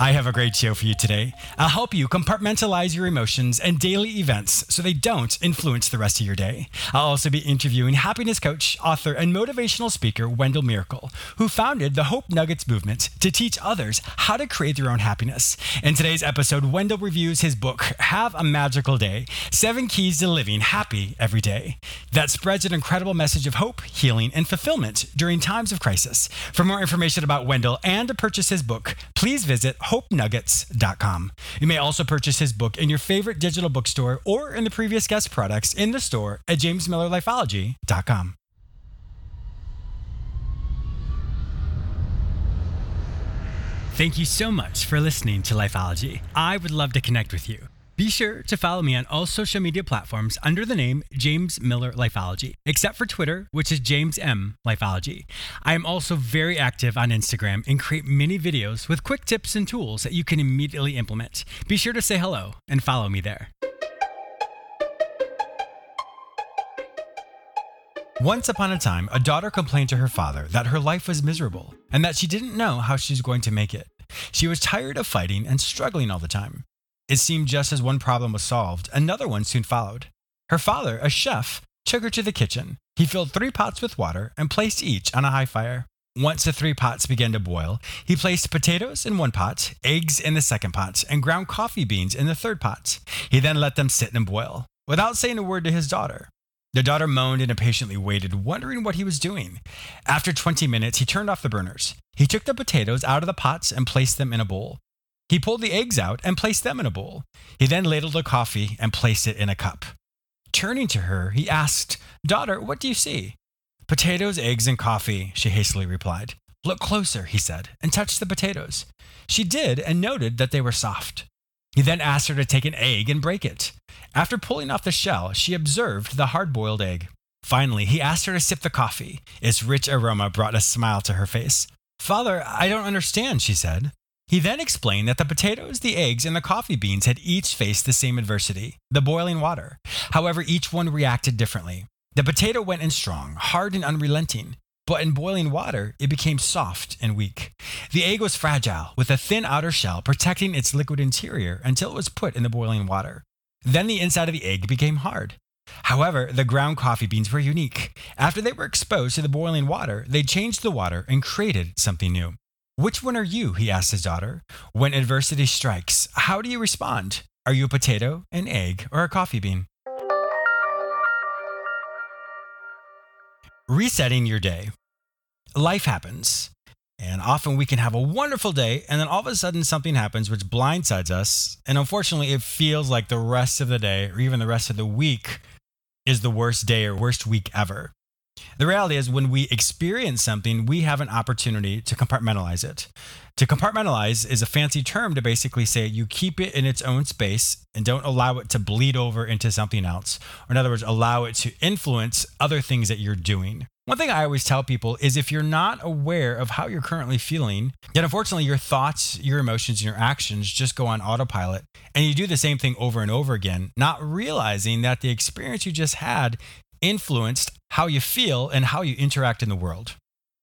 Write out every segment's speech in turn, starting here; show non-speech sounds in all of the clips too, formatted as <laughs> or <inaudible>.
I have a great show for you today. I'll help you compartmentalize your emotions and daily events so they don't influence the rest of your day. I'll also be interviewing happiness coach, author, and motivational speaker Wendell Miracle, who founded the Hope Nuggets movement to teach others how to create their own happiness. In today's episode, Wendell reviews his book, Have a Magical Day Seven Keys to Living Happy Every Day, that spreads an incredible message of hope, healing, and fulfillment during times of crisis. For more information about Wendell and to purchase his book, please visit hopenuggets.com. You may also purchase his book in your favorite digital bookstore or in the previous guest products in the store at jamesmillerlifeology.com. Thank you so much for listening to Lifeology. I would love to connect with you. Be sure to follow me on all social media platforms under the name James Miller Lifeology, except for Twitter, which is James M Lifeology. I am also very active on Instagram and create many videos with quick tips and tools that you can immediately implement. Be sure to say hello and follow me there. Once upon a time, a daughter complained to her father that her life was miserable and that she didn't know how she was going to make it. She was tired of fighting and struggling all the time. It seemed just as one problem was solved, another one soon followed. Her father, a chef, took her to the kitchen. He filled three pots with water and placed each on a high fire. Once the three pots began to boil, he placed potatoes in one pot, eggs in the second pot, and ground coffee beans in the third pot. He then let them sit and boil, without saying a word to his daughter. The daughter moaned and impatiently waited, wondering what he was doing. After 20 minutes, he turned off the burners. He took the potatoes out of the pots and placed them in a bowl. He pulled the eggs out and placed them in a bowl. He then ladled the coffee and placed it in a cup. Turning to her, he asked, Daughter, what do you see? Potatoes, eggs, and coffee, she hastily replied. Look closer, he said, and touched the potatoes. She did and noted that they were soft. He then asked her to take an egg and break it. After pulling off the shell, she observed the hard boiled egg. Finally, he asked her to sip the coffee. Its rich aroma brought a smile to her face. Father, I don't understand, she said. He then explained that the potatoes, the eggs, and the coffee beans had each faced the same adversity the boiling water. However, each one reacted differently. The potato went in strong, hard, and unrelenting. But in boiling water, it became soft and weak. The egg was fragile, with a thin outer shell protecting its liquid interior until it was put in the boiling water. Then the inside of the egg became hard. However, the ground coffee beans were unique. After they were exposed to the boiling water, they changed the water and created something new. Which one are you? He asked his daughter. When adversity strikes, how do you respond? Are you a potato, an egg, or a coffee bean? Resetting your day. Life happens. And often we can have a wonderful day, and then all of a sudden something happens which blindsides us. And unfortunately, it feels like the rest of the day or even the rest of the week is the worst day or worst week ever. The reality is, when we experience something, we have an opportunity to compartmentalize it. To compartmentalize is a fancy term to basically say you keep it in its own space and don't allow it to bleed over into something else. Or, in other words, allow it to influence other things that you're doing. One thing I always tell people is if you're not aware of how you're currently feeling, then unfortunately your thoughts, your emotions, and your actions just go on autopilot. And you do the same thing over and over again, not realizing that the experience you just had influenced how you feel and how you interact in the world.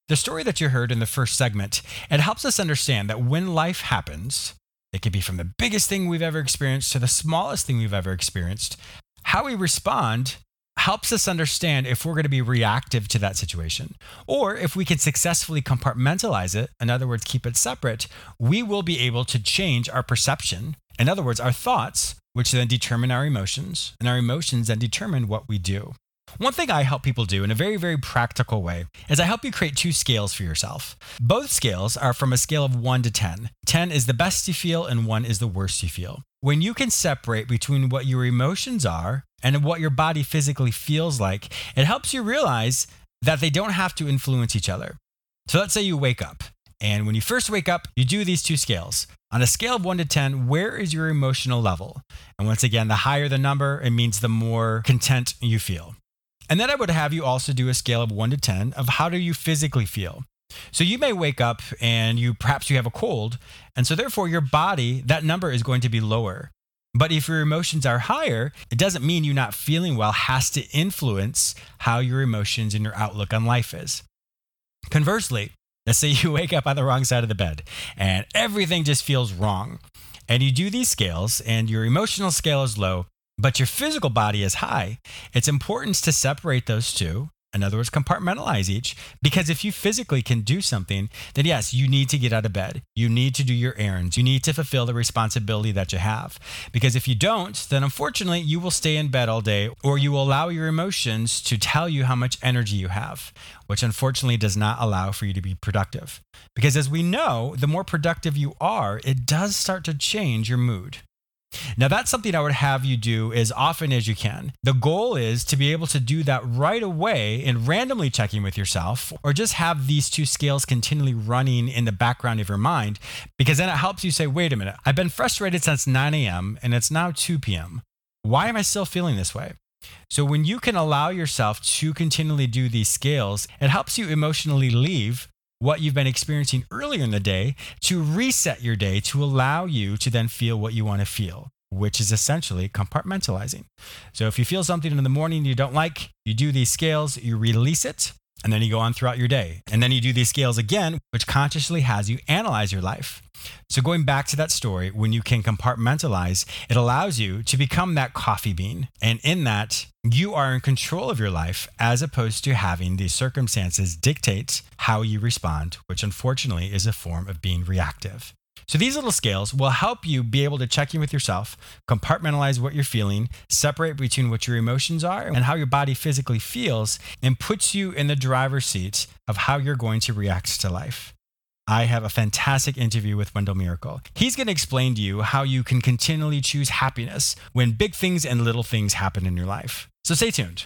The story that you heard in the first segment, it helps us understand that when life happens, it could be from the biggest thing we've ever experienced to the smallest thing we've ever experienced. How we respond helps us understand if we're going to be reactive to that situation or if we can successfully compartmentalize it, in other words, keep it separate, we will be able to change our perception. In other words, our thoughts, which then determine our emotions, and our emotions then determine what we do. One thing I help people do in a very, very practical way is I help you create two scales for yourself. Both scales are from a scale of 1 to 10. 10 is the best you feel, and 1 is the worst you feel. When you can separate between what your emotions are and what your body physically feels like, it helps you realize that they don't have to influence each other. So let's say you wake up And when you first wake up, you do these two scales. On a scale of 1 to 10, where is your emotional level? And once again, the higher the number, it means the more content you feel. And then I would have you also do a scale of 1 to 10 of how do you physically feel? So you may wake up and you perhaps you have a cold, and so therefore your body that number is going to be lower. But if your emotions are higher, it doesn't mean you're not feeling well, has to influence how your emotions and your outlook on life is. Conversely, let's say <laughs> you wake up on the wrong side of the bed and everything just feels wrong. And you do these scales and your emotional scale is low, but your physical body is high. It's important to separate those two in other words, compartmentalize each. Because if you physically can do something, then yes, you need to get out of bed. You need to do your errands. You need to fulfill the responsibility that you have. Because if you don't, then unfortunately, you will stay in bed all day or you will allow your emotions to tell you how much energy you have, which unfortunately does not allow for you to be productive. Because as we know, the more productive you are, it does start to change your mood. Now, that's something I would have you do as often as you can. The goal is to be able to do that right away and randomly checking with yourself, or just have these two scales continually running in the background of your mind, because then it helps you say, wait a minute, I've been frustrated since 9 a.m. and it's now 2 p.m. Why am I still feeling this way? So, when you can allow yourself to continually do these scales, it helps you emotionally leave what you've been experiencing earlier in the day to reset your day to allow you to then feel what you want to feel, which is essentially compartmentalizing. So if you feel something in the morning you don't like, you do these scales, you release it, and then you go on throughout your day. And then you do these scales again, which consciously has you analyze your life. So, going back to that story, when you can compartmentalize, it allows you to become that coffee bean. And in that, you are in control of your life as opposed to having these circumstances dictate how you respond, which unfortunately is a form of being reactive. So these little scales will help you be able to check in with yourself, compartmentalize what you're feeling, separate between what your emotions are and how your body physically feels, and puts you in the driver's seat of how you're going to react to life. I have a fantastic interview with Wendell Miracle. He's going to explain to you how you can continually choose happiness when big things and little things happen in your life. So stay tuned.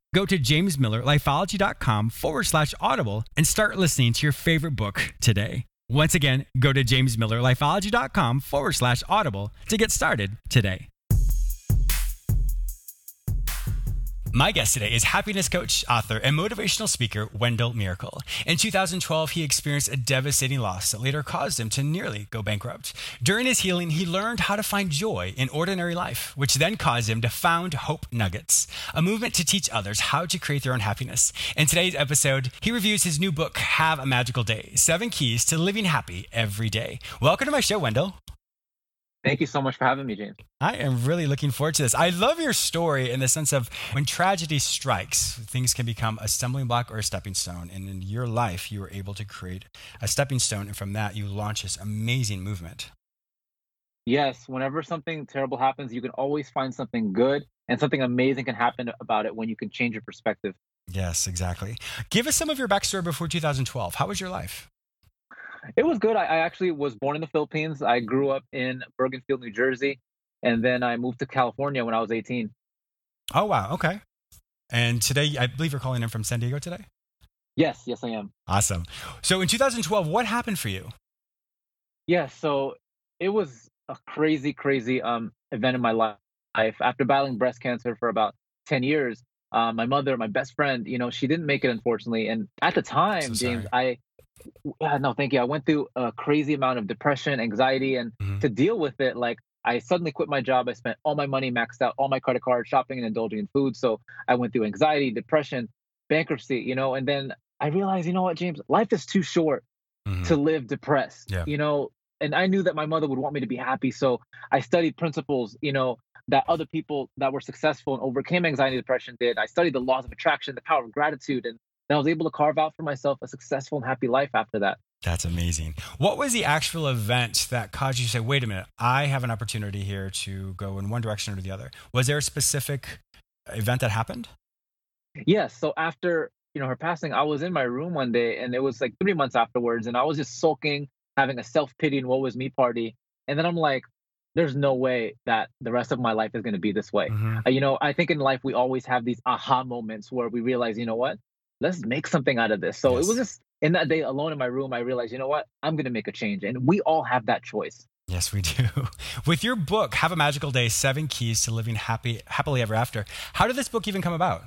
Go to jamesmillerlifeology.com forward slash audible and start listening to your favorite book today. Once again, go to jamesmillerlifeology.com forward slash audible to get started today. My guest today is happiness coach, author, and motivational speaker Wendell Miracle. In 2012, he experienced a devastating loss that later caused him to nearly go bankrupt. During his healing, he learned how to find joy in ordinary life, which then caused him to found Hope Nuggets, a movement to teach others how to create their own happiness. In today's episode, he reviews his new book, Have a Magical Day Seven Keys to Living Happy Every Day. Welcome to my show, Wendell. Thank you so much for having me, James. I am really looking forward to this. I love your story in the sense of when tragedy strikes, things can become a stumbling block or a stepping stone. And in your life, you were able to create a stepping stone. And from that, you launch this amazing movement. Yes, whenever something terrible happens, you can always find something good and something amazing can happen about it when you can change your perspective. Yes, exactly. Give us some of your backstory before 2012. How was your life? It was good. I, I actually was born in the Philippines. I grew up in Bergenfield, New Jersey, and then I moved to California when I was 18. Oh, wow. Okay. And today, I believe you're calling in from San Diego today? Yes, yes, I am. Awesome. So in 2012, what happened for you? Yeah, so it was a crazy, crazy um, event in my life. After battling breast cancer for about 10 years, uh, my mother, my best friend, you know, she didn't make it, unfortunately. And at the time, so James, I yeah, no, thank you. I went through a crazy amount of depression, anxiety, and mm-hmm. to deal with it, like I suddenly quit my job. I spent all my money, maxed out all my credit cards, shopping and indulging in food. So I went through anxiety, depression, bankruptcy, you know, and then I realized, you know what, James, life is too short mm-hmm. to live depressed, yeah. you know, and I knew that my mother would want me to be happy. So I studied principles, you know, that other people that were successful and overcame anxiety and depression did. I studied the laws of attraction, the power of gratitude, and and I was able to carve out for myself a successful and happy life after that. That's amazing. What was the actual event that caused you to say, wait a minute, I have an opportunity here to go in one direction or the other? Was there a specific event that happened? Yes. So after, you know, her passing, I was in my room one day and it was like three months afterwards, and I was just sulking, having a self-pity and what was me party. And then I'm like, there's no way that the rest of my life is going to be this way. hmm Uh, you know, I think in life we always have these aha moments where we realize, you know what? Let's make something out of this. So it was just in that day alone in my room, I realized, you know what? I'm going to make a change. And we all have that choice. Yes, we do. <laughs> With your book, Have a Magical Day Seven Keys to Living Happy, Happily Ever After, how did this book even come about?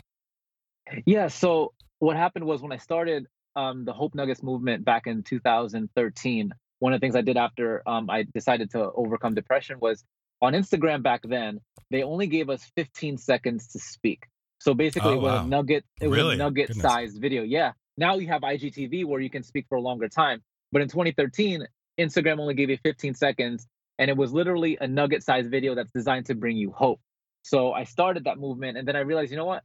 Yeah. So what happened was when I started um, the Hope Nuggets movement back in 2013, one of the things I did after um, I decided to overcome depression was on Instagram back then, they only gave us 15 seconds to speak. So basically, Oh, it was wow. a nugget, it was a nugget Goodness. sized video. Yeah. Now you have IGTV where you can speak for a longer time. But in 2013, Instagram only gave you 15 seconds, and it was literally a nugget sized video that's designed to bring you hope. So I started that movement, and then I realized, you know what?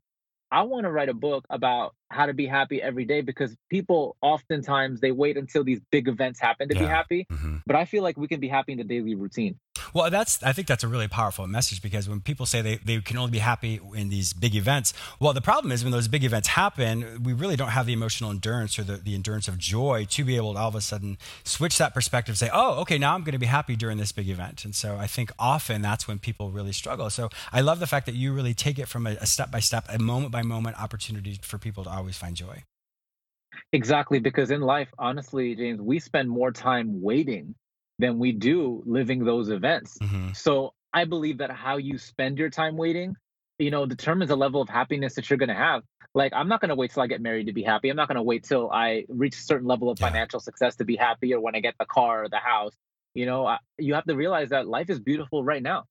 I want to write a book about how to be happy every day because people oftentimes they wait until these big events happen to be Yeah. happy. hmm But I feel like we can be happy in the daily routine. Well, that's I think that's a really powerful message because when people say they, they can only be happy in these big events, well, the problem is when those big events happen, we really don't have the emotional endurance or the, the endurance of joy to be able to all of a sudden switch that perspective, say, oh, okay, now I'm going to be happy during this big event. And so I think often that's when people really struggle. So I love the fact that you really take it from a step by step, a moment by moment opportunity for people to always find joy. Exactly, because in life, honestly, James, we spend more time waiting than we do living those events. hmm So I believe that how you spend your time waiting, you know, determines the level of happiness that you're going to have. Like, I'm not going to wait till I get married to be happy. I'm not going to wait till I reach a certain level of Yeah. financial success to be happy or when I get the car or the house. You know, I, you have to realize that life is beautiful right now.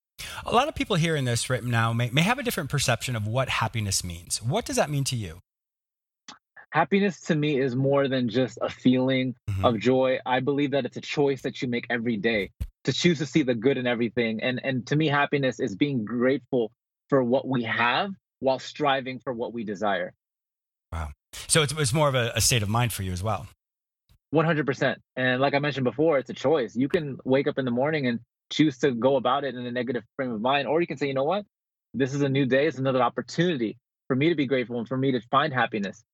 A lot of people hearing this right now may, may have a different perception of what happiness means. What does that mean to you? Happiness to me is more than just a feeling Mhm. of joy. I believe that it's a choice that you make every day to choose to see the good in everything. And and to me, happiness is being grateful for what we have while striving for what we desire. Wow. So it's, it's more of a, a state of mind for you as well. 100%. And like I mentioned before, it's a choice. You can wake up in the morning and choose to go about it in a negative frame of mind, or you can say, you know what? This is a new day. It's another opportunity for me to be grateful and for me to find happiness.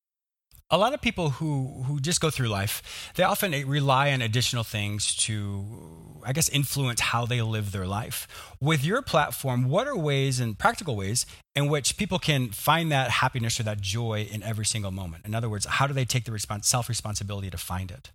A lot of people who, who just go through life, they often rely on additional things to, I guess, influence how they live their life. With your platform, what are ways and practical ways in which people can find that happiness or that joy in every single moment? In other words, how do they take the respons- self responsibility to find it?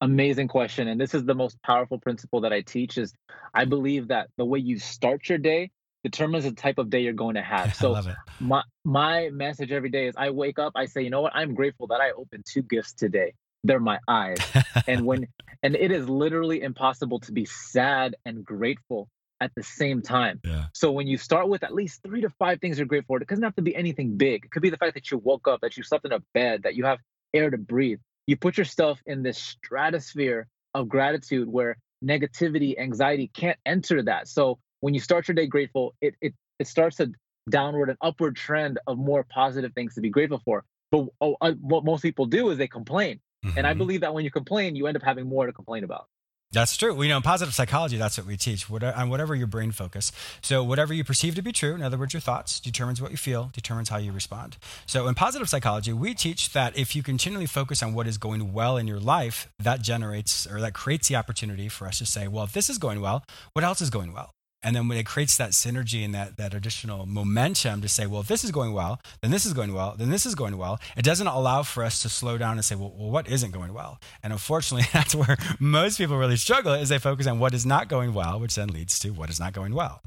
Amazing question. And this is the most powerful principle that I teach is I believe that the way you start your day determines the type of day you're going to <laughs> have. So love it. my my message every day is I wake up, I say, you know what? I'm grateful that I opened two gifts today. They're my eyes. and when <laughs> and it is literally impossible to be sad and grateful at the same time. yeah. So when you start with at least three to five things you're grateful for, it doesn't have to be anything big. It could be the fact that you woke up, that you slept in a bed, that you have air to breathe. You put yourself in this stratosphere of gratitude where negativity, anxiety can't enter that. So when you start your day grateful, it it it starts a downward and upward trend of more positive things to be grateful for. But oh, uh, what most people do is they complain, and I Mhm. believe that when you complain, you end up having more to complain about. That's true. We you know, in positive psychology, that's what we teach what, on whatever your brain focus. So, whatever you perceive to be true, in other words, your thoughts, determines what you feel, determines how you respond. So, in positive psychology, we teach that if you continually focus on what is going well in your life, that generates or that creates the opportunity for us to say, well, if this is going well, what else is going well? And then when it creates that synergy and that, that additional momentum to say, well, if this is going well, then this is going well, then this is going well, it doesn't allow for us to slow down and say, well, well what isn't going well? And unfortunately, <laughs> that's where most people really struggle is they focus on what is not going well, which then leads to what is not going well.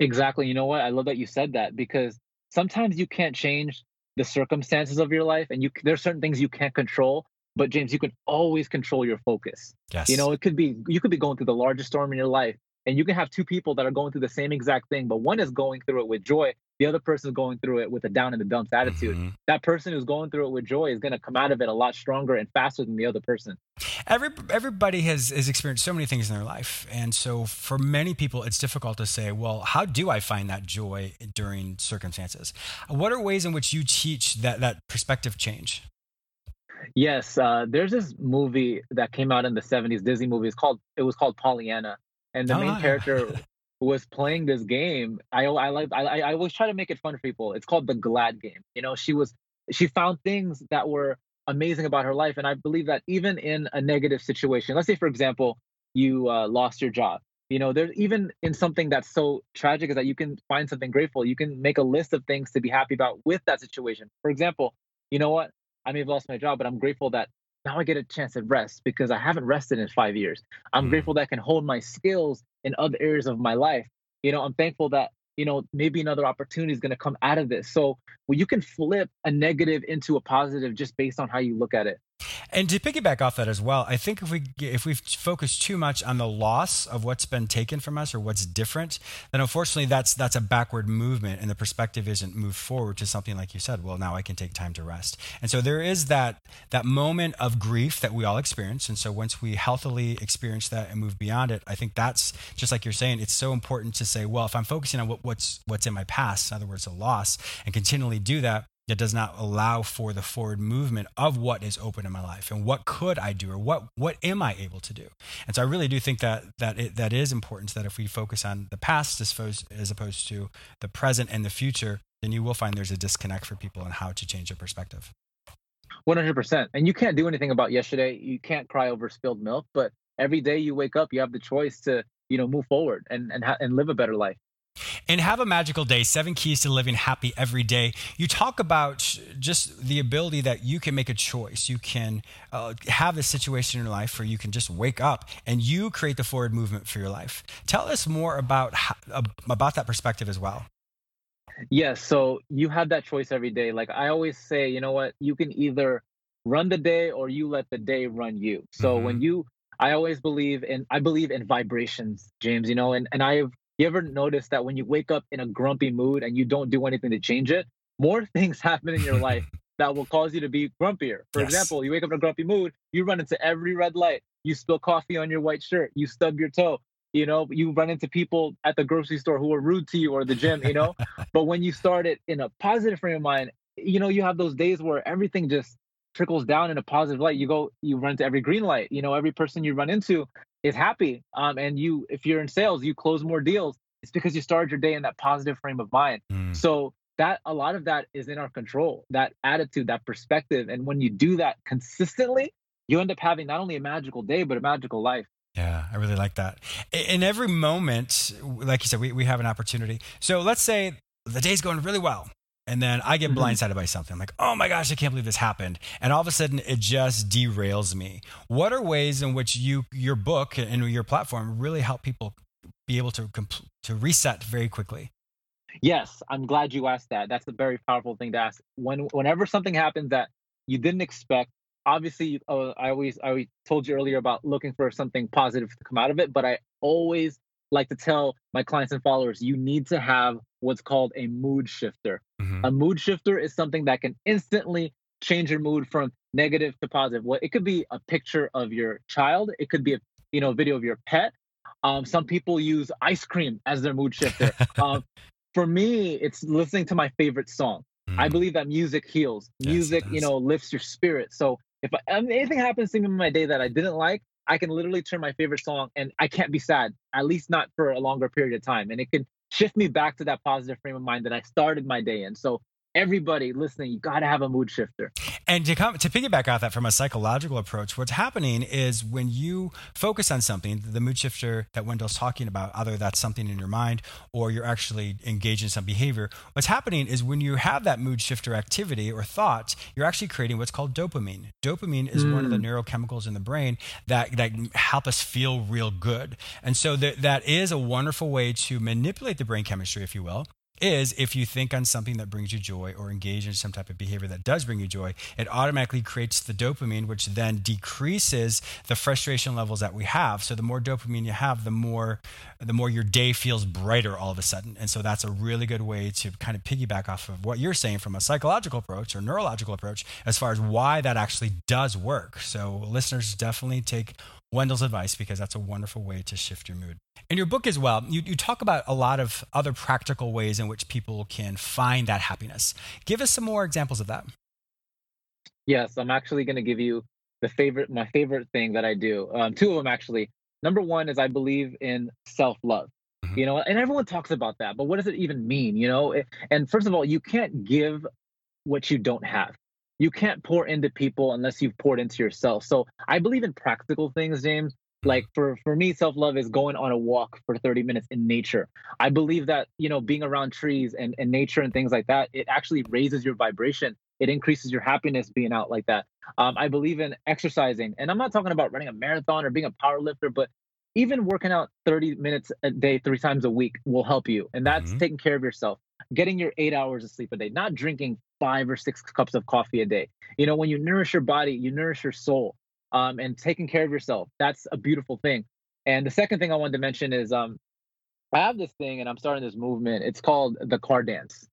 Exactly. You know what? I love that you said that because sometimes you can't change the circumstances of your life, and you there's certain things you can't control. But James, you can always control your focus. Yes. You know, it could be you could be going through the largest storm in your life, and you can have two people that are going through the same exact thing, but one is going through it with joy, the other person is going through it with a down in the dumps attitude. Mhm. That person who's going through it with joy is going to come out of it a lot stronger and faster than the other person. Every, everybody has, has experienced so many things in their life. And so for many people, it's difficult to say, well, how do I find that joy during circumstances? What are ways in which you teach that, that perspective change? Yes, uh, there's this movie that came out in the 70s, Disney movie. It's called it was called Pollyanna, and the Oh, main wow. character was playing this game. I I like I, I I always try to make it fun for people. It's called the Glad game. You know, she was she found things that were amazing about her life, and I believe that even in a negative situation, let's say for example, you uh, lost your job. You know, there's even in something that's so tragic is that you can find something grateful. You can make a list of things to be happy about with that situation. For example, you know what? I may have lost my job, but I'm grateful that now I get a chance at rest because I haven't rested in five years. I'm Mm. grateful that I can hold my skills in other areas of my life. You know, I'm thankful that, you know, maybe another opportunity is going to come out of this. So well, you can flip a negative into a positive just based on how you look at it. And to piggyback off that as well, I think if we if we focus too much on the loss of what's been taken from us or what's different, then unfortunately that's that's a backward movement, and the perspective isn't moved forward to something like you said. Well, now I can take time to rest, and so there is that that moment of grief that we all experience, and so once we healthily experience that and move beyond it, I think that's just like you're saying. It's so important to say, well, if I'm focusing on what, what's what's in my past, in other words, a loss, and continually do that that does not allow for the forward movement of what is open in my life and what could I do or what what am I able to do. And so I really do think that that it, that is important. That if we focus on the past as opposed, as opposed to the present and the future, then you will find there's a disconnect for people on how to change their perspective. 100%. And you can't do anything about yesterday. You can't cry over spilled milk, but every day you wake up, you have the choice to, you know, move forward and and, ha- and live a better life. And have a magical day. Seven keys to living happy every day. You talk about just the ability that you can make a choice. You can uh, have this situation in your life where you can just wake up and you create the forward movement for your life. Tell us more about how, about that perspective as well. Yes, so you have that choice every day. Like I always say, you know what? You can either run the day or you let the day run you. So Mm-hmm. when you I always believe in I believe in vibrations, James, you know, and and I've you ever notice that when you wake up in a grumpy mood and you don't do anything to change it, more <laughs> things happen in your life that will cause you to be grumpier. For Yes. example, you wake up in a grumpy mood, you run into every red light, you spill coffee on your white shirt, you stub your toe, you know, you run into people at the grocery store who are rude to you or the gym, you know. <laughs> but when you start it in a positive frame of mind, you know, you have those days where everything just trickles down in a positive light. You go, you run to every green light. You know, every person you run into is happy. Um, and you, if you're in sales, you close more deals. It's because you started your day in that positive frame of mind. Mm. So that a lot of that is in our control. That attitude, that perspective, and when you do that consistently, you end up having not only a magical day but a magical life. Yeah, I really like that. In every moment, like you said, we, we have an opportunity. So let's say the day's going really well. And then I get Mhm. blindsided by something. I'm like, oh my gosh, I can't believe this happened. And all of a sudden, it just derails me. What are ways in which you, your book and your platform really help people be able to compl- to reset very quickly? Yes, I'm glad you asked that. That's a very powerful thing to ask. When whenever something happens that you didn't expect, obviously, uh, I always I always told you earlier about looking for something positive to come out of it. But I always like to tell my clients and followers, you need to have what's called a mood shifter. Mhm. A mood shifter is something that can instantly change your mood from negative to positive. Well, it could be a picture of your child. It could be a you know video of your pet. Um, some people use ice cream as their mood shifter. <laughs> um, for me, it's listening to my favorite song. I Mm. believe that music heals. Yes, Music, you know, lifts your spirit. So if I, I mean, anything happens to me in my day that I didn't like, I can literally turn my favorite song and I can't be sad, at least not for a longer period of time. And it can shift me back to that positive frame of mind that I started my day in. So everybody listening, you got to have a mood shifter. And to come to piggyback off that from a psychological approach, what's happening is when you focus on something, the mood shifter that Wendell's talking about, either that's something in your mind or you're actually engaged in some behavior, what's happening is when you have that mood shifter activity or thought, you're actually creating what's called dopamine. Dopamine is one of the mm. neurochemicals in the brain that that help us feel real good. And so that that is a wonderful way to manipulate the brain chemistry, if you will is if you think on something that brings you joy or engage in some type of behavior that does bring you joy, it automatically creates the dopamine, which then decreases the frustration levels that we have. So the more dopamine you have, the more the more your day feels brighter all of a sudden. And so that's a really good way to kind of piggyback off of what you're saying from a psychological approach or neurological approach as far as why that actually does work. So listeners definitely take Wendell's advice because that's a wonderful way to shift your mood. In your book as well, you, you talk about a lot of other practical ways in which people can find that happiness. Give us some more examples of that. Yes, I'm actually going to give you the favorite, my favorite thing that I do. Um, two of them actually. Number one is I believe in self love. Mhm. You know, and everyone talks about that, but what does it even mean? You know, It- and first of all, you can't give what you don't have. You can't pour into people unless you've poured into yourself. So I believe in practical things, James. Like for for me, self love is going on a walk for 30 minutes in nature. I believe that you know being around trees and, and nature and things like that, it actually raises your vibration. It increases your happiness being out like that. Um, I believe in exercising, and I'm not talking about running a marathon or being a power lifter, but even working out 30 minutes a day, three times a week will help you. And that's Mhm. taking care of yourself, getting your eight hours of sleep a day, not drinking five or six cups of coffee a day. You know, when you nourish your body, you nourish your soul. Um, and taking care of yourself, that's a beautiful thing. And the second thing I wanted to mention is um, I have this thing and I'm starting this movement. It's called the car dance.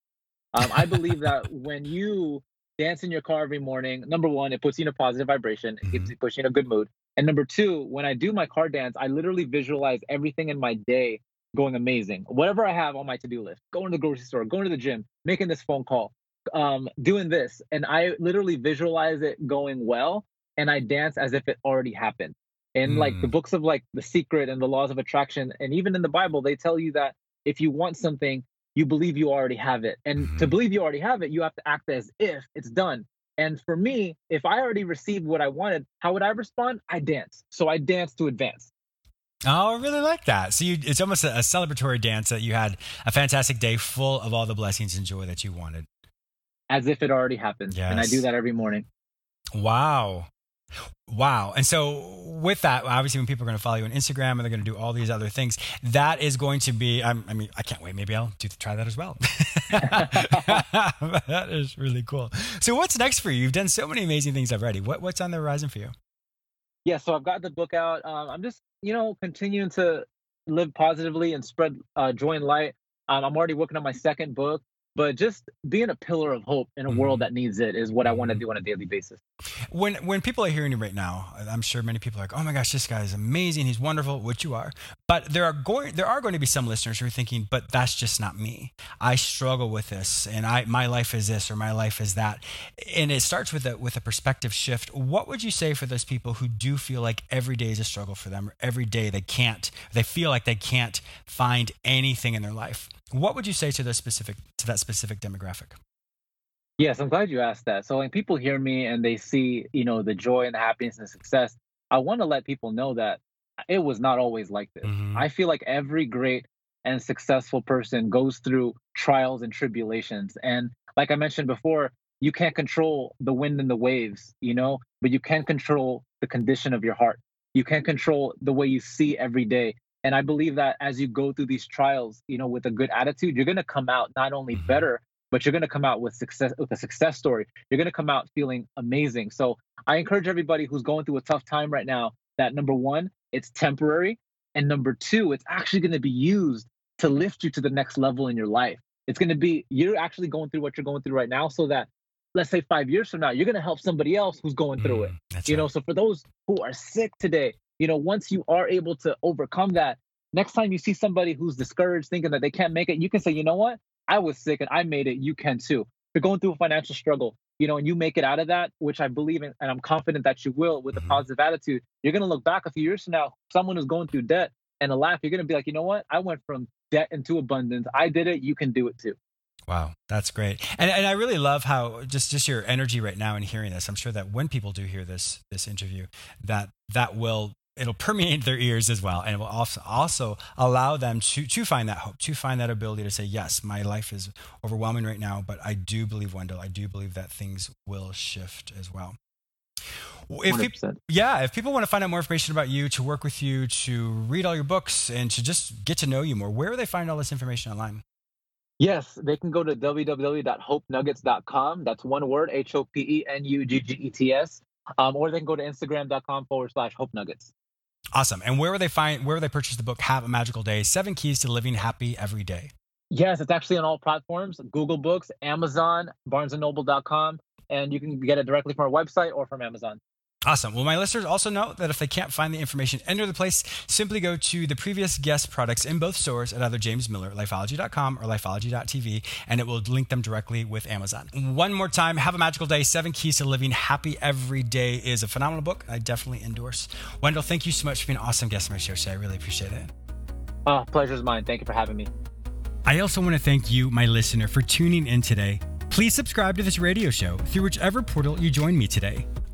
Um, I believe that <laughs> when you dance in your car every morning, number one, it puts you in a positive vibration, it keeps you puts you in a good mood. And number two, when I do my car dance, I literally visualize everything in my day going amazing. Whatever I have on my to do list, going to the grocery store, going to the gym, making this phone call, um, doing this. And I literally visualize it going well and I dance as if it already happened. And like the Mm. books of like The Secret and the Laws of Attraction, and even in the Bible, they tell you that if you want something, you believe you already have it. And to Mhm. believe you already have it, you have to act as if it's done. And for me, if I already received what I wanted, how would I respond? I dance. So I dance to advance. Oh, I really like that. So you, it's almost a, a celebratory dance that you had a fantastic day full of all the blessings and joy that you wanted. As if it already happened. And I do that every morning. Wow. Wow. And so with that, obviously when people are going to follow you on Instagram and they're going to do all these other things, that is going to be, I'm, I mean, I can't wait. Maybe I'll do try that as well. <laughs> <laughs> that is really cool. So what's next for you? You've done so many amazing things already. What, what's on the horizon for you? Yeah, so I've got the book out. Um, I'm just, you know, continuing to live positively and spread uh, joy and light. Um, I'm already working on my second book, but just being a pillar of hope in a world Mhm. that needs it is what I want to Mhm. do on a daily basis. When when people are hearing you right now, I'm sure many people are like, "Oh my gosh, this guy is amazing. He's wonderful," which you are. But there are going there are going to be some listeners who are thinking, "But that's just not me. I struggle with this, and I my life is this or my life is that." And it starts with a with a perspective shift. What would you say for those people who do feel like every day is a struggle for them, or every day they can't, they feel like they can't find anything in their life? What would you say to those specific to that specific demographic? Yes, I'm glad you asked that. So when people hear me and they see, you know, the joy and the happiness and the success, I want to let people know that it was not always like this. Mhm. I feel like every great and successful person goes through trials and tribulations. And like I mentioned before, you can't control the wind and the waves, you know, but you can control the condition of your heart. You can't control the way you see every day. And I believe that as you go through these trials, you know, with a good attitude, you're going to come out not only Mhm. better, but you're going to come out with success with a success story. You're going to come out feeling amazing. So I encourage everybody who's going through a tough time right now that number one, it's temporary, and number two, it's actually going to be used to lift you to the next level in your life. It's going to be you're actually going through what you're going through right now, so that let's say five years from now, you're going to help somebody else who's going through it Mm, that's you right. know so for those who are sick today you know once you are able to overcome that next time you see somebody who's discouraged thinking that they can't make it you can say you know what? I was sick and i made it. You can too. If you're going through a financial struggle you know and you make it out of that which i believe in and i'm confident that you will with a mm-hmm. positive attitude. You're going to look back a few years from now someone who's going through debt and a laugh you're going to be like you know what? I went from debt into abundance. I did it. You can do it too. Wow, that's great. And and I really love how just just your energy right now in hearing this. I'm sure that when people do hear this this interview, that that will it'll permeate their ears as well and it will also also allow them to to find that hope, to find that ability to say, "Yes, my life is overwhelming right now, but I do believe Wendell, I do believe that things will shift as well." If peop- 100%. yeah, if people want to find out more information about you, to work with you, to read all your books, and to just get to know you more, where do they find all this information online? Yes, they can go to www.hopenuggets.com. That's one word, H O P E N U G G E T S. Um, or they can go to Instagram.com forward slash Hope Nuggets. Awesome. And where will they find where will they purchase the book Have a Magical Day? Seven Keys to Living Happy Every Day. Yes, it's actually on all platforms Google Books, Amazon, barnesandnoble.com, and you can get it directly from our website or from Amazon. Awesome. Well, my listeners also know that if they can't find the information any the place, simply go to the previous guest products in both stores at either James Miller, lifeology.com, or lifeology.tv, and it will link them directly with Amazon. One more time, have a magical day. Seven Keys to Living Happy Every Day is a phenomenal book. I definitely endorse. Wendell, thank you so much for being an awesome guest on my show today. I really appreciate it. Oh, pleasure's mine. Thank you for having me. I also want to thank you, my listener, for tuning in today. Please subscribe to this radio show through whichever portal you join me today.